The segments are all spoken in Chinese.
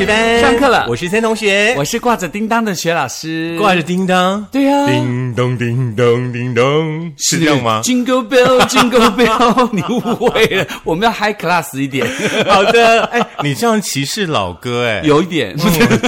森学班上课了。我是森同学，我是挂着叮当的薛老师，挂着叮当，对呀、叮咚叮咚叮咚，是这样吗？？Jingle bell, Jingle bell，你误会了，我们要 high class 一点，好的，哎，你这样歧视老哥哎，有一点。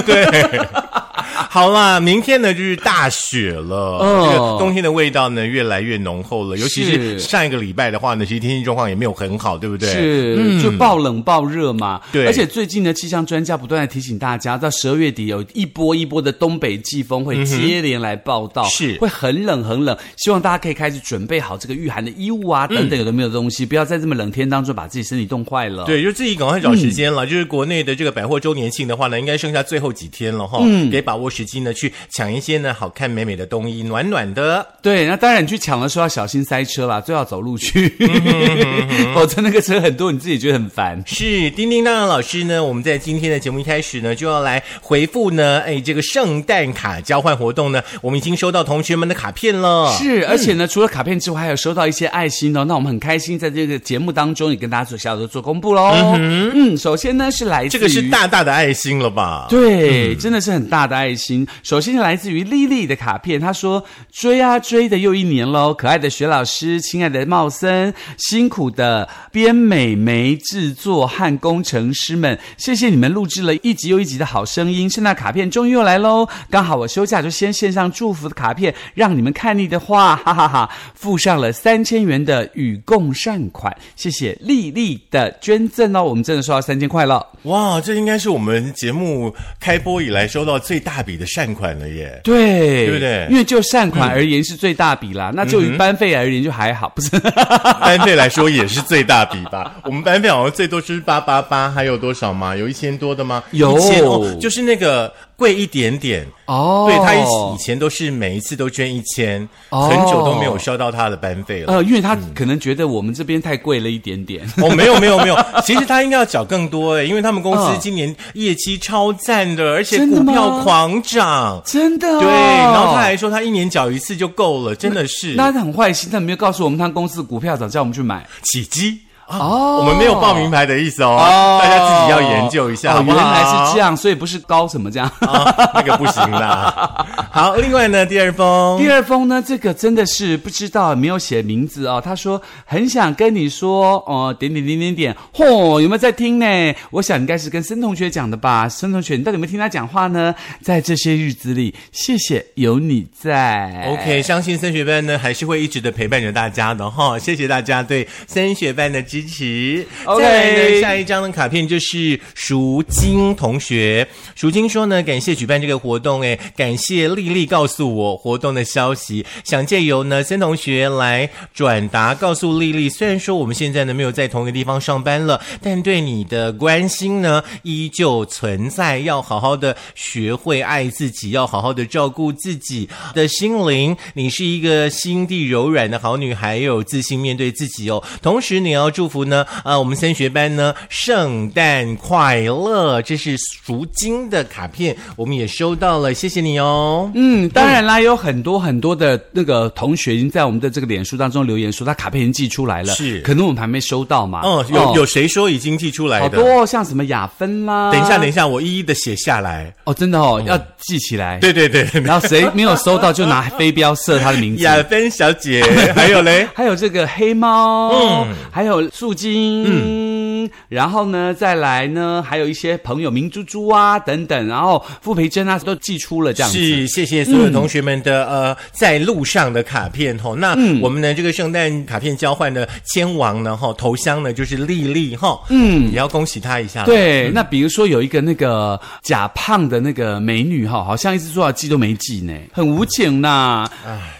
对。好啦，明天呢就是大雪了，哦这个冬天的味道呢越来越浓厚了。尤其是是上一个礼拜的话呢，其实天气状况也没有很好，对不对？是，就暴冷暴热嘛。对而且最近呢，气象专家不断的提醒大家，到十二月底有一波一波的东北季风会接连来报道，是会很冷很冷。希望大家可以开始准备好这个御寒的衣物啊，等等有的没有的东西，不要在这么冷天当中把自己身体冻坏了。。对，就自己赶快找时间了。就是国内的这个百货周年庆的话呢，应该剩下最后几天了哈，嗯给把握时机呢，去抢一些呢好看美美的冬衣，暖暖的。对，那当然你去抢的时候要小心塞车啦，最好走路去，嗯否则那个车很多，你自己觉得很烦。是叮叮当当老师呢，我们在今天的节目一开始呢，就要来回复呢，哎，这个圣诞卡交换活动呢，我们已经收到同学们的卡片了。是，而且呢，除了卡片之外，还有收到一些爱心哦。那我们很开心，在这个节目当中也跟大家做小小的做公布喽。嗯首先呢是来自这个是大大的爱心了吧？对，真的是很大的爱心。首先来自于丽丽的卡片，她说：“追啊追的又一年喽，可爱的雪老师，亲爱的茂森，辛苦的编美眉制作和工程师们，谢谢你们录制了一集又一集的好声音。圣诞卡片终于又来喽，刚好我休假就先献上祝福的卡片，让你们看腻的话，哈哈哈附上了三千元的与共善款，谢谢丽丽的捐赠哦，我们真的收到三千块了。”哇，这应该是我们节目开播以来收到最大笔的善款了耶。对，对不对因为就善款而言是最大笔啦，那就于班费而言就还好，不是？班费来说也是最大笔吧？我们班费好像最多就是八八八，还有多少吗？有一千多的吗？有一千哦，就是那个贵一点点。哦对他以以前都是每一次都捐一千、哦很久都没有收到他的班费了。呃，因为他可能觉得我们这边太贵了一点点。哦，没有没有没有，其实他应该要缴更多诶，因为他们公司嗯今年业绩超赞的，而且股票狂涨。真的、哦？对，然后他还说他一年缴一次就够了，真的是那他很坏心，他没有告诉我们他公司的股票涨，叫我们去买。起鸡。啊哦我们没有报名牌的意思哦，哦大家自己要研究一下？原来是这样，所以不是高什么这样。啊，那个不行啦。好，另外呢，第二封，第二封呢，这个真的是不知道，没有写名字哦。他说很想跟你说，哦，点点点点点，嚯，有没有在听呢？我想应该是跟森同学讲的吧。森同学，你到底有没有听他讲话呢？在这些日子里，谢谢有你在。OK，相信升学班呢还是会一直的陪伴着大家的哈，谢谢大家对升学班的支持。OK 再来呢，下一张的卡片就是赎金同学。赎金说呢，感谢举办这个活动，哎，感谢丽丽告诉我活动的消息，想借由呢森同学来转达，告诉丽丽，虽然说我们现在呢没有在同一个地方上班了，但对你的关心呢依旧存在，要好好的学会爱自己，要好好的照顾自己的心灵。你是一个心地柔软的好女孩，又有自信面对自己哦。同时，你要祝福呢，呃，我们升学班呢圣诞快乐，这是赎金的卡片，我们也收到了，谢谢你哦。嗯，当然啦，有很多很多的那个同学已经在我们的这个脸书当中留言说，他卡片已经寄出来了，是可能我们还没收到嘛。哦，有有谁说已经寄出来的？好多哦像什么雅芬啦。等一下，等一下，我一一的写下来。哦，真的哦，要记起来。对对对，然后谁没有收到就拿飞镖射他的名字。雅芬小姐，还有嘞，还有这个黑猫，嗯还有素金，嗯，然后呢，再来呢，还有一些朋友明珠珠啊等等，然后傅培珍啊都寄出了这样子。是，谢谢所有同学们的、呃在路上的卡片哦。那我们呢这个圣诞卡片交换的签王呢哈，头香呢就是丽丽哈，嗯，也要恭喜她一下。，对，那比如说有一个那个假胖的那个美女哈，好像一直说要寄都没寄呢，很无情呐。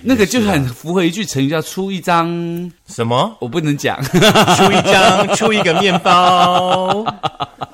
那个就是很符合一句成语叫“出一张什么”，我不能讲。出一张，出一个面包。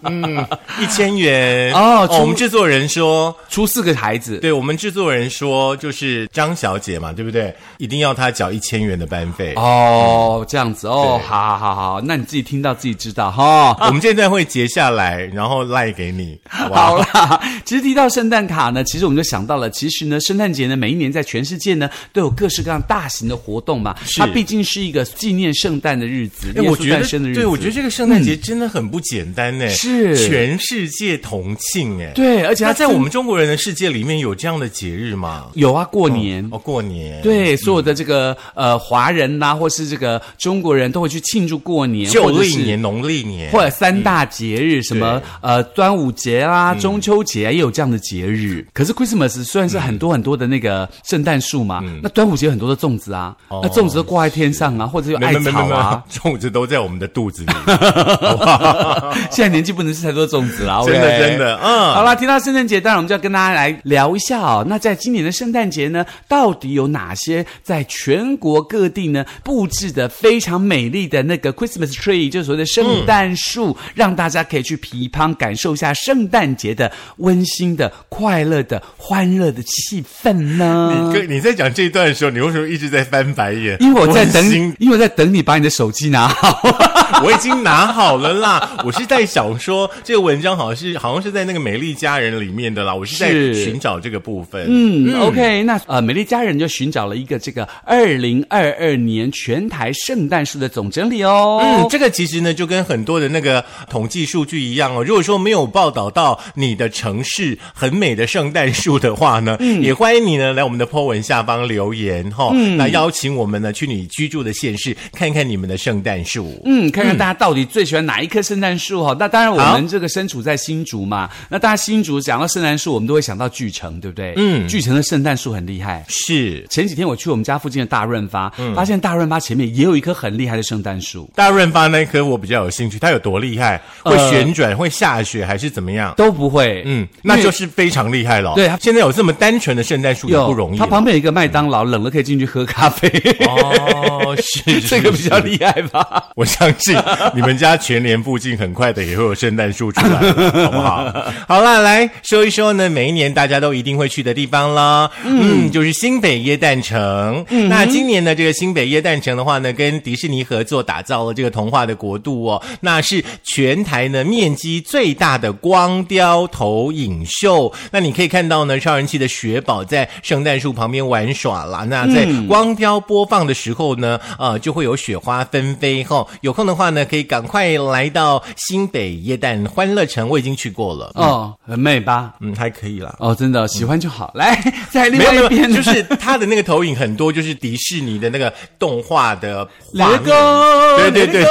嗯，一千元哦出我们制作人说。出四个孩子，对我们制作人说，就是张小姐嘛，对不对？一定要她缴一千元的班费。哦，这样子哦，对好好好好，那你自己听到自己知道哈。我们现在会截下来，然后赖给你。好不好啦，其实提到圣诞卡呢，其实我们就想到了，其实呢，圣诞节呢，每一年在全世界呢都有各式各样大型的活动嘛。是它毕竟是一个纪念圣诞的日子，哎，耶稣我觉得诞生的日子。对，我觉得这个圣诞节真的很不简单呢，是全世界同庆哎。，对，而且它在我们中国人的世界里面有这样的节日吗？有啊，过年。哦，过年，，对，所有的这个呃华人呐、或是这个中国人都会去庆祝过年，旧历年、农历年，或者三大节日，什么呃端午节啊、嗯中秋节啊，也有这样的节日。可是 Christmas 虽然是很多很多的那个圣诞树嘛，嗯那端午节有很多的粽子啊，哦那粽子都挂在天上啊，或者有艾草啊。，粽子都在我们的肚子里，现在年纪不能吃太多粽子了，真的真的，嗯，好啦，提到圣诞节，当然我们就要跟大家来聊一下哦。那在今年的圣诞节呢，到底有哪些在全国各地呢布置的非常美丽的那个 Christmas tree，就是所谓的圣诞树，让大家可以去琵琶感受一下圣诞节的温馨的、快乐的、欢乐的气氛呢？你跟你在讲这一段的时候，你为什么一直在翻白眼？因为我在等很心，因为我在等你把你的手机拿好。我已经拿好了啦。我是在想说，这个文章好像是好像是在那个美丽佳人里面的啦。我是在寻找这个部分。嗯，OK，那呃，美丽佳人就寻找了一个这个二零二二年全台圣诞树的总整理哦。嗯，这个其实呢，就跟很多的那个统计数据一样哦。如果说没有报道到你的城市很美的圣诞树的话呢，嗯也欢迎你呢来我们的 po 文下方留言哈、那邀请我们呢去你居住的县市看看你们的圣诞树。嗯，看看大家到底最喜欢哪一棵圣诞树哈、那当然，我们这个身处在新竹嘛，那大家新竹讲到圣诞树，我们都会想到巨城，对不对？嗯，巨城的圣诞树很厉害。是前几天我去我们家附近的大润发，嗯发现大润发前面也有一棵很厉害的圣诞树，大润发那棵我比较有兴趣，它有多厉害？会旋转？会下雪？还是怎么样？都不会。嗯，那就是非常厉害了。对它现在有这么单纯的圣诞树也不容易。它旁边有一个麦当劳，冷了可以进去喝咖啡。哦，是 这个比较。厉害吧？我相信你们家全年附近很快的也会有圣诞树出来，好不好？好了，来说一说呢，每一年大家都一定会去的地方啦。嗯，就是新北耶诞城。那今年呢，这个新北耶诞城的话呢，跟迪士尼合作打造了这个童话的国度哦，那是全台呢面积最大的光雕投影秀。那你可以看到呢，超人气的雪宝在圣诞树旁边玩耍啦。那在光雕播放的时候呢，呃，就会有雪花纷飞哈、有空的话呢，可以赶快来到新北耶诞欢乐城，我已经去过了。哦，很美吧？嗯，还可以啦。哦，真的喜欢就好。来，在另外一边就是它的那个投影很多，就是迪士尼的那个动画的对对对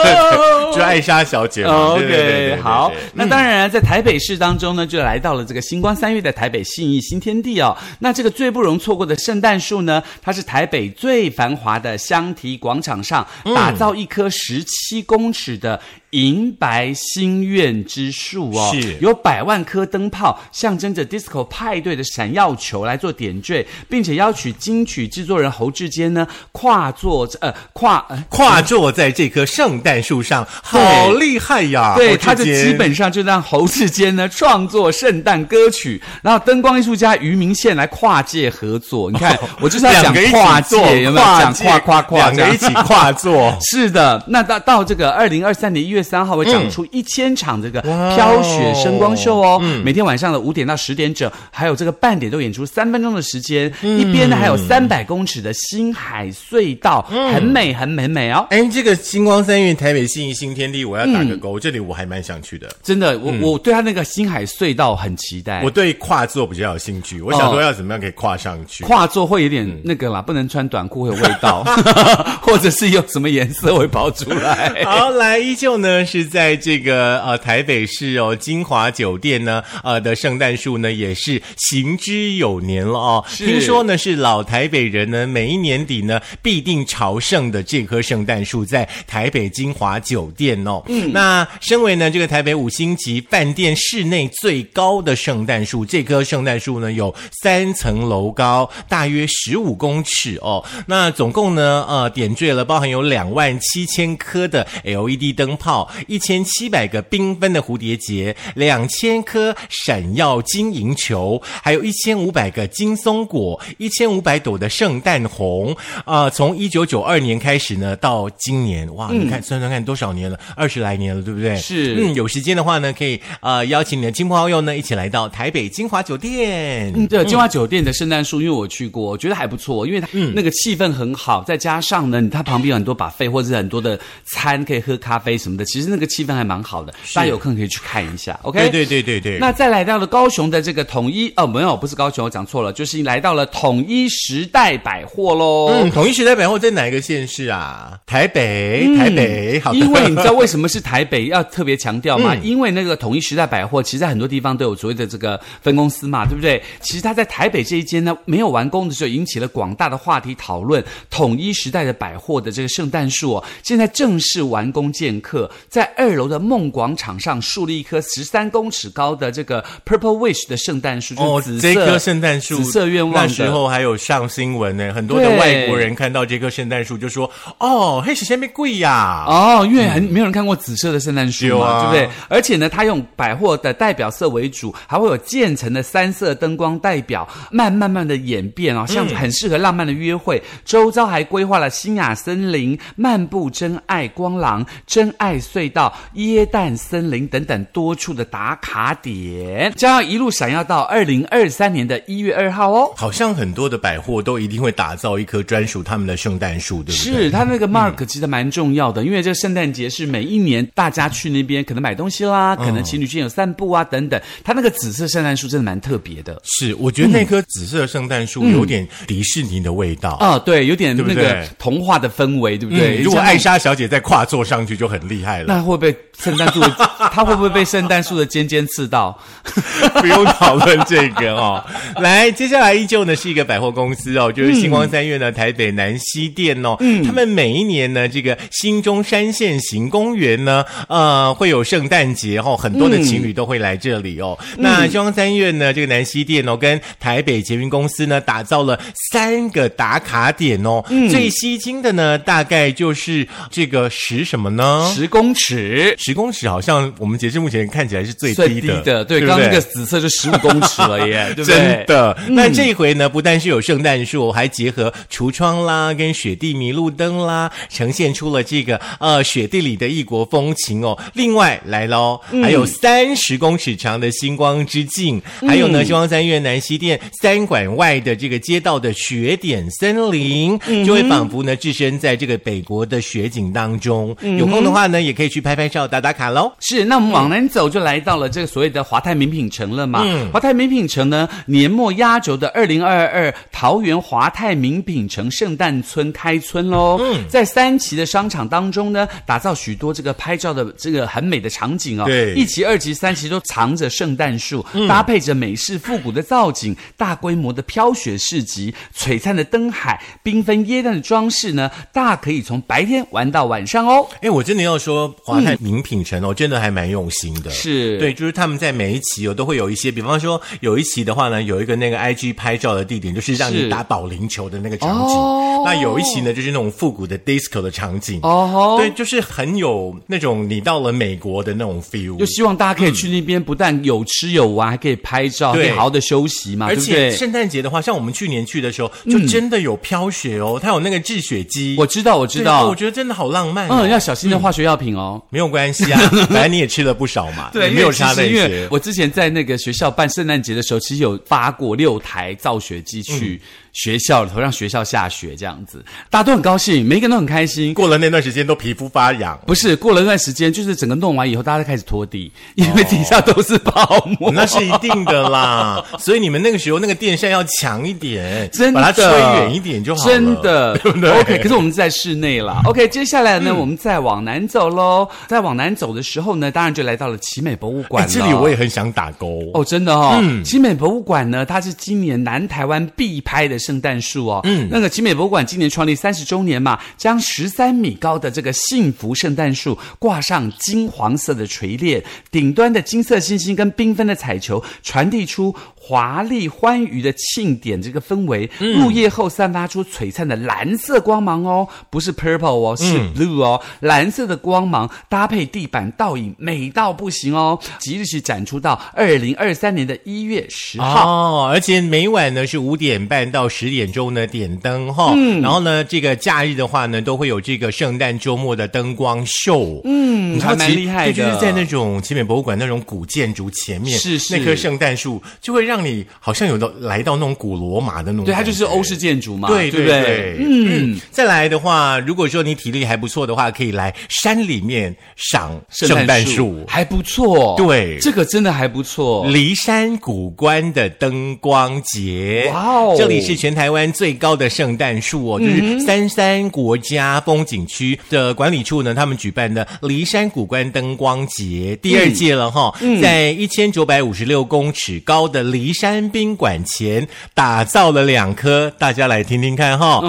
就艾莎小姐嘛。对对对好对，那当然，在台北市当中呢，就来到了这个星光三月的台北信义新天地哦。那这个最不容错过的圣诞树呢，它是台北最繁华的香堤广场上打造一棵十七公尺的银白心愿之树哦，是有百万颗灯泡，象征着 disco 派对的闪耀球来做点缀，并且邀请金曲制作人侯志坚呢跨坐呃跨呃跨坐在这棵圣诞树上，好厉害呀！对，他就基本上就让侯志坚呢创作圣诞歌曲，然后灯光艺术家于明宪来跨界合作。你看，我就是要讲跨界，有没有讲跨跨跨两个一起跨坐。是的，那到到这个二零二三年一月三号会长出一千场这个飘雪声光秀哦，每天晚上的五点到十点整，还有这个半点都演出三分钟的时间，一边呢还有三百公尺的星海隧道，很美很美美哦。哎，这个星光三月台北信义新天地，我要打个勾，这里我还蛮想去的。真的，我我对他那个星海隧道很期待。我对跨座比较有兴趣，我想说要怎么样可以跨上去。跨座会有点那个啦，不能穿短裤会有味道，或者是有什么颜色会跑出来。好，来，依旧呢是在这个呃台北市哦金华酒店呢呃的圣诞树呢也是行之有年了哦。听说呢是老台北人呢每一年底呢必定朝圣的这棵圣诞树，在台北金华酒店哦。嗯，那身为呢这个台北五星级饭店室内最高的圣诞树，这棵圣诞树呢有三层楼高，大约十五公尺哦。那总共呢呃点缀了包含有两万七千颗的 LED 灯泡。炮，一千七百个缤纷的蝴蝶结，两千颗闪耀金银球，还有一千五百个金松果，一千五百朵的圣诞红。啊、从一九九二年开始呢，到今年，哇，你看算算看多少年了，二十来年了，对不对？是嗯，有时间的话呢，可以呃邀请你的亲朋好友呢一起来到台北金华酒店。嗯，对，金华酒店的圣诞树，因为我去过，我觉得还不错，因为它嗯那个气氛很好，再加上呢，它旁边有很多把费或者是很多的餐可以喝咖啡什么的，其实那个气氛还蛮好的，大家有空可以去看一下。OK，对对对对对，那再来到了高雄的这个统一哦，没有，不是高雄，我讲错了，就是来到了统一时代百货喽。嗯，统一时代百货在哪一个县市啊？台北，台北，好的，嗯因为你知道为什么是台北要特别强调吗？嗯因为那个统一时代百货，其实在很多地方都有所谓的这个分公司嘛，对不对？其实它在台北这一间呢，没有完工的时候，引起了广大的话题讨论。统一时代的百货的这个圣诞树哦，现在正式完工建刻，在二楼的梦广场上树立一棵十三公尺高的这个 Purple Wish 的圣诞树，哦就是，紫色、这棵圣诞树，紫色愿望的那时候还有上新闻呢，很多的外国人看到这棵圣诞树就说：“哦，黑是下面贵呀。哦，因为很没有人看过紫色的圣诞树嘛，有啊对不对？而且呢，它用百货的代表色为主，还会有渐层的三色灯光代表，慢慢慢的演变哦，像很适合浪漫的约会。周遭还规划了新雅森林、漫步真爱光廊、真爱隧道、椰蛋森林等等多处的打卡点，将要一路闪耀到二零二三年的一月二号哦。好像很多的百货都一定会打造一棵专属他们的圣诞树，对不对？是它那个 mark 其实蛮重要的，因为这个圣诞节是每一年大家去那边可能买东西啦，可能情侣之间有散步啊等等。它那个紫色圣诞树真的蛮特别的。是，我觉得那棵紫色圣诞树有点迪士尼的味道。哦，对，有点那个童话的氛围，对不对？嗯，如果艾莎小姐再跨坐上去就很厉害了。那会不会圣诞树的？它会不会被圣诞树的尖尖刺到？不用讨论这个哦。来，接下来依旧呢是一个百货公司哦，就是星光三月呢、台北南西店哦。嗯，他们每一年呢，这个新中山线行公园呢，呃，会有圣诞节哦，很多的情侣都会来这里哦。那星光三月呢，这个南西店哦，跟台北捷运公司呢，打造了三个打卡点哦。最吸睛的呢，大概就是这个十什么呢？十公尺。十公尺，好像我们截至目前看起来是最最低的，低的，对，不刚刚那个紫色就十五公尺了耶，对不对？真的，那这一回呢，不但是有圣诞树，还结合橱窗啦，跟雪地麋鹿灯啦，呈现出了这个呃雪地里的异国风情哦。另外来喽，还有三十公尺长的星光之镜，还有呢，星光三月南西店三馆外的这个街道的雪点森林，就会仿佛呢置身在这个北国的雪景当中。有空的话呢，也可以去拍拍照、打打卡喽。是，那我们往南走就来到了这个所谓的华泰名品城了嘛。嗯华泰名品城呢，年末压轴的二零二二桃园华泰名品城圣诞村开村喽。嗯，在三期的商场当中呢，打造许多这个拍照的这个很美的场景哦。对一期、二期、三期都藏着圣诞树，搭配着美式复古的造景，大规模的飘雪市集，璀璨的灯海，缤纷椰蛋的装饰呢，大可以从白天玩到晚上哦。哎，我真的要说华泰名品城哦，真的还蛮用心的。是对，就是他们在每一期哦都会有一些，比方说有一期的话呢，有一个那个 IG 拍照的地点，就是让你打保龄球的那个场景。哦那有一期呢，就是那种复古的 disco 的场景。哦对，就是很有那种你到了美国的那种 feel 就。希望大家可以去那边，不但有吃有玩，还可以拍照，可以对好好的休息嘛，而？且圣诞节的话，像我们去年去的时候，就真的有飘雪哦，它有那个制雪机。我知道，我知道我，觉得真的好浪漫、哦。嗯，要小心的化学药品哦。没有关系啊，反正你也吃了不少嘛，对没有差那因为些。我之前在那个学校办圣诞节的时候，其实有发过六台造雪机去学校里头，让学校下雪这样子，大家都很高兴，每一个人都很开心。过了那段时间都皮肤发痒。不是过了那段时间，就是整个弄完以后，大家开始拖地，因为底下都是泡沫。那是一定的啦，所以你们那个时候那个电扇要强一点，真的把它吹远一点就好了。真的，对不对 OK，可是我们是在室内啦。OK，接下来呢，我们再往南走喽。再往南走的时候呢，当然就来到了奇美博物馆。这里我也很想打勾。哦，真的哦，奇美博物馆呢，它是今年南台湾必拍的圣诞树哦。嗯，那个集美博物馆今年创立三十周年嘛，将十三米高的这个幸福圣诞树挂上金黄色的垂链，顶端的金色星星跟缤纷的彩球，传递出华丽欢愉的庆典这个氛围。入夜后散发出璀璨的蓝色光芒哦，不是 purple 哦，是 blue 哦，蓝色的光芒，搭配地板倒影，美到不行哦。即日起展出到二零二三年的一月十号。哦，而且每晚呢是五点半到十点钟呢点灯哈，嗯。然后呢这个假日的话呢都会有这个圣诞周末的灯光秀，嗯。你知道还蛮其实厉害的。这就是在那种奇美博物馆那种古建筑前面，是是。那棵圣诞树就会让你好像有的来到那种古罗马的那种对，它就是欧式建筑嘛，对对？对对，嗯，嗯，再来的话，如果说你体力还不错的话，可以来山里面赏圣诞树。还不错，对。这个真的还不错。骊山古关的灯光节，哇哦。这里是全台湾最高的圣诞树哦，就是三山国家风景区的管理处呢，他们举办的骊山古关灯光节第二届了哈，在一千九百五十六公尺高的骊山宾馆前打造了两棵，大家来听听看哈，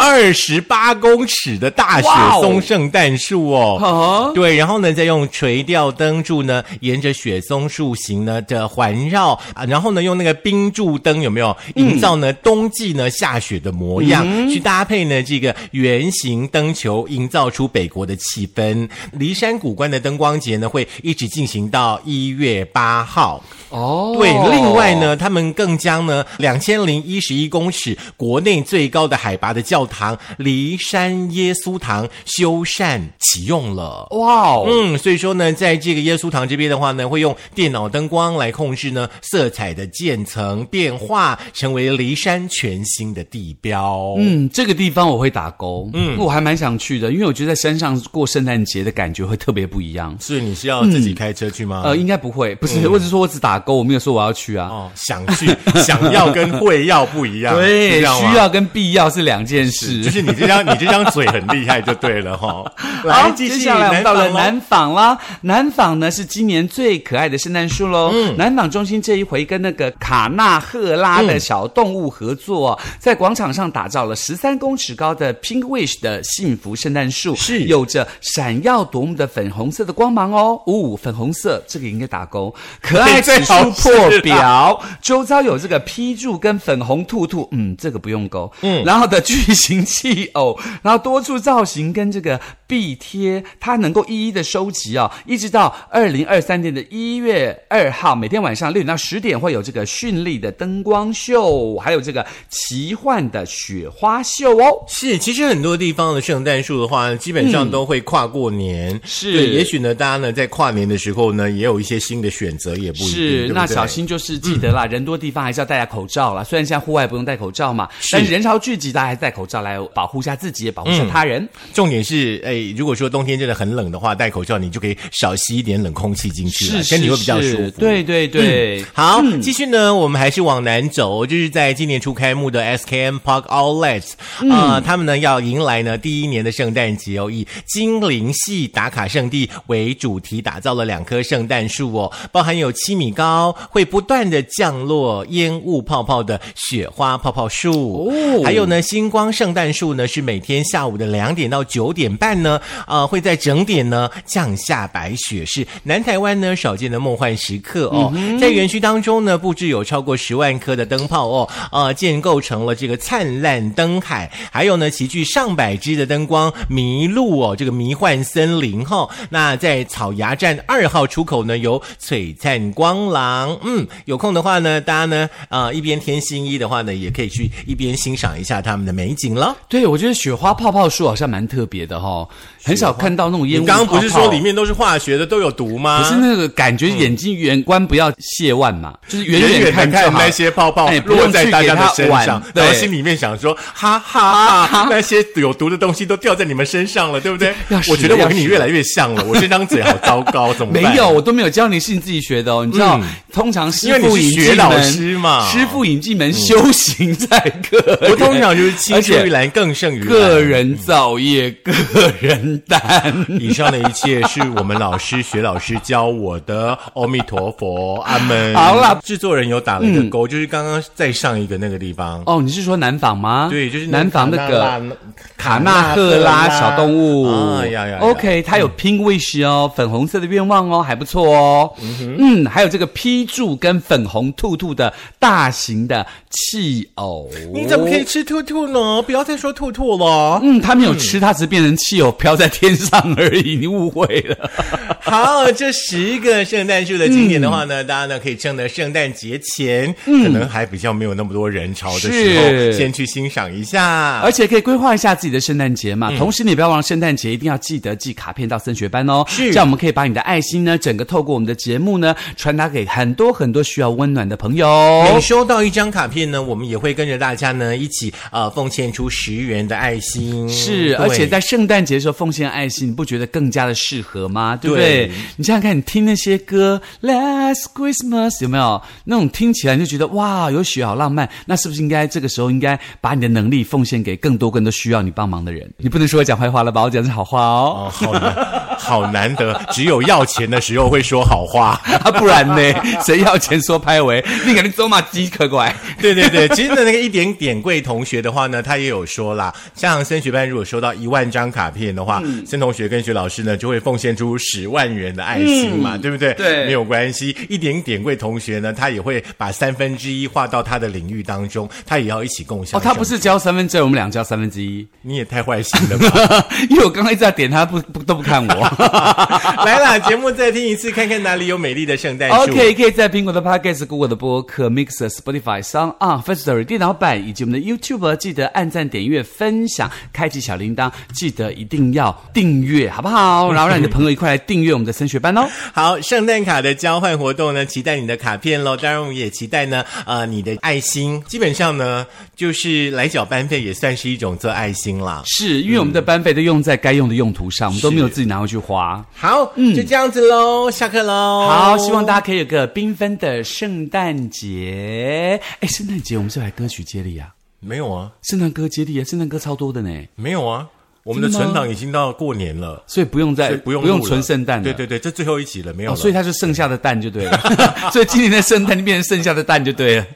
二十八公尺的大雪松圣诞树哦，啊，对，然后呢，再用垂吊灯柱呢，沿着雪松树形呢的环绕啊，然后呢，用那个冰柱灯有没有？营造呢、冬季呢下雪的模样，去搭配呢这个圆形灯球，营造出北国的气氛。骊山古关的灯光节呢，会一直进行到一月八号。哦，对，另外，呢，他们更将呢两千零一十一公尺国内最高的海拔的教堂骊山耶稣堂修缮启用了。哇哦，嗯，所以说呢，在这个耶稣堂这边的话呢，会用电脑灯光来控制呢色彩的渐层变化，成为骊山全新的地标。嗯，这个地方我会打勾，嗯，我还蛮想去的，因为我觉得在山上过圣诞节的感觉会特别不一样。是你是要自己开车去吗？呃，应该不会，不是，我只是说我只打勾，我没有说我要去啊。哦，想去，想要跟会要不一样，对，需要跟必要是两件事。就是你这张你这张嘴很厉害就对了哈。来，好，继续接下来我们到了南南纺啦。南纺呢是今年最可爱的圣诞树喽。嗯南纺中心这一回跟那个卡纳赫拉的小动物合作哦，在广场上打造了十三公尺高的 Pink Wish 的幸福圣诞树，是有着闪耀夺目的粉红色的光芒哦。呜、粉红色这个应该打勾，可爱指数最好破表。周遭有这个批注跟粉红兔兔，嗯，这个不用勾。嗯，然后的巨型气偶，然后多处造型跟这个壁贴，它能够一一的收集哦，一直到二零二三年的一月二号，每天晚上六点到十点会有这个绚丽的灯光秀，还有这个奇幻的雪花秀哦。是，其实很多地方的圣诞树的话，基本上都会跨过年。是对，也许呢，大家呢在跨年的时候呢，也有一些新的选择，也不一定。是对，对那小心就是记得啦，人多地方还是要戴下口罩啦。虽然现在户外不用戴口罩嘛，但是人潮聚集，大家还是戴口罩来保护一下自己，也保护一下他人。重点是，哎，如果说冬天真的很冷的话，戴口罩你就可以少吸一点冷空气进去了，是，身体会比较舒服。对对对，好，继续呢，我们还是往南走，就是在今年初开幕的 SKM Park Outlets 啊、他们呢要迎来呢第一年的圣诞节哦，以精灵系打卡圣地为主题，打造了两棵圣诞树哦，包含有七米高，会不断的降落烟雾泡泡的雪花泡泡树，哦。还有呢星光圣诞树呢是每天下午的两点到九点半呢，呃会在整点呢降下白雪，是南台湾呢少见的梦幻时刻哦。在园区当中呢，布置有超过十万颗的灯泡哦，呃，建构成了这个灿烂灯海，还有呢，齐聚上百只的灯光迷路哦，这个迷幻森林哈、那在草芽站二号出口呢，有璀璨光廊，嗯，有空的话呢，大家呢，呃，一边添新衣的话呢，也可以去一边欣赏一下他们的美景了。对，我觉得雪花泡泡树好像蛮特别的哈、哦，很少看到那种烟雾你刚刚不是说里面都是化学的，都有毒吗？可是那个感觉，眼睛远观不要亵玩嘛，就是远远远看看那些泡泡哎不落用在大家的身上，然后心里面想说：哈哈哈，那些有毒的东西都掉在你们身上了，对不对我觉得我跟你越来越像了，我这张嘴好糟糕，怎么办？没有，我都没有教你，是你自己学的哦。你知道，通常师因为你是傅引进学老门师嘛师傅引进门，修行在个人。我通常就是青出于蓝更胜于蓝个。人造业，个人担。以上的一切是我们老师学老师教我的，阿弥陀佛，阿门。好了制作人有打了一个勾，就是刚刚在上一个那个地方。哦，你是说南纺吗？对，就是南纺那个卡卡纳赫拉小动物。啊呀呀呀 OK，它有 Pink Wish 哦，粉红色的愿望哦，还不错哦。嗯还有这个批注跟粉红兔兔的大型的气偶。你怎么可以吃兔兔呢？不要再说兔兔了。嗯，他没有吃，他只是变成气偶飘在天上而已，你误会了。好，这十个圣诞树的景点的话呢，大家呢可以趁着圣诞节前，可能还比较没有那么多人潮的时候，是先去欣赏一下。而且可以规划一下自己的圣诞节嘛。同时，你不要忘了圣诞节一定要记得寄卡片到升学班哦。是这样我们可以把你的爱心呢，整个透过我们的节目呢，传达给很多很多需要温暖的朋友。每收到一张卡片呢，我们也会跟着大家呢一起呃奉献出十元的爱心。是，而且在圣诞节的时候奉献爱心，你不觉得更加的适合吗？对不对？对你想想看，你听那些歌，Last Christmas 有没有那种听起来你就觉得哇，有雪好浪漫？那是不是应该这个时候应该把你的能力奉献给更多更多需要你帮忙的人？你不能说我讲坏话了吧？我讲的是好话哦。哦，好难，好难得，只有要钱的时候会说好话。啊，不然呢？谁要钱说拍为？你肯定走马饥渴过来。对对对，其实呢，那个一点点贵同学的话呢，他也有说啦，像升学班如果收到一万张卡片的话，嗯升同学跟学老师呢就会奉献出十万元的爱心嘛，对不对？嗯对没有关系。一点点贵同学呢，他也会把三分之一划到他的领域当中，他也要一起共享。哦，他不是，交三分之二，我们俩交三分之一。你也太坏心了吧？因为我刚刚一直在点他，不不都不看我。来啦，节目再听一次，看看哪里有美丽的圣诞树。OK，可以在苹果的 Podcast、Google 的播客、Mixer、Spotify、Sound On、Firstory 电脑版以及我们的 YouTube，记得按赞、点阅、分享、开启小铃铛，记得一定要订阅，好不好？然后让你的朋友一块来订阅我们的升学班哦。好，圣诞卡的交换活动呢，期待你的卡片喽。当然，我们也期待呢，呃，你的爱心。基本上呢，就是来缴班费也算是一种做爱心啦。是因为我们的班费都用在该用的用途上，我们都没有自己拿回去花。好，嗯就这样子喽，下课喽。好，希望大家可以有个缤纷的圣诞节。哎，圣诞节我们是来歌曲接力啊，没有啊，圣诞歌接力啊，圣诞歌超多的呢，没有啊，我们的存档已经到过年了。所以不用再不用不用存圣诞了。对对对，这最后一集了，没有哦，了。所以它是剩下的蛋就对了，所以今年的圣诞就变成剩下的蛋就对了。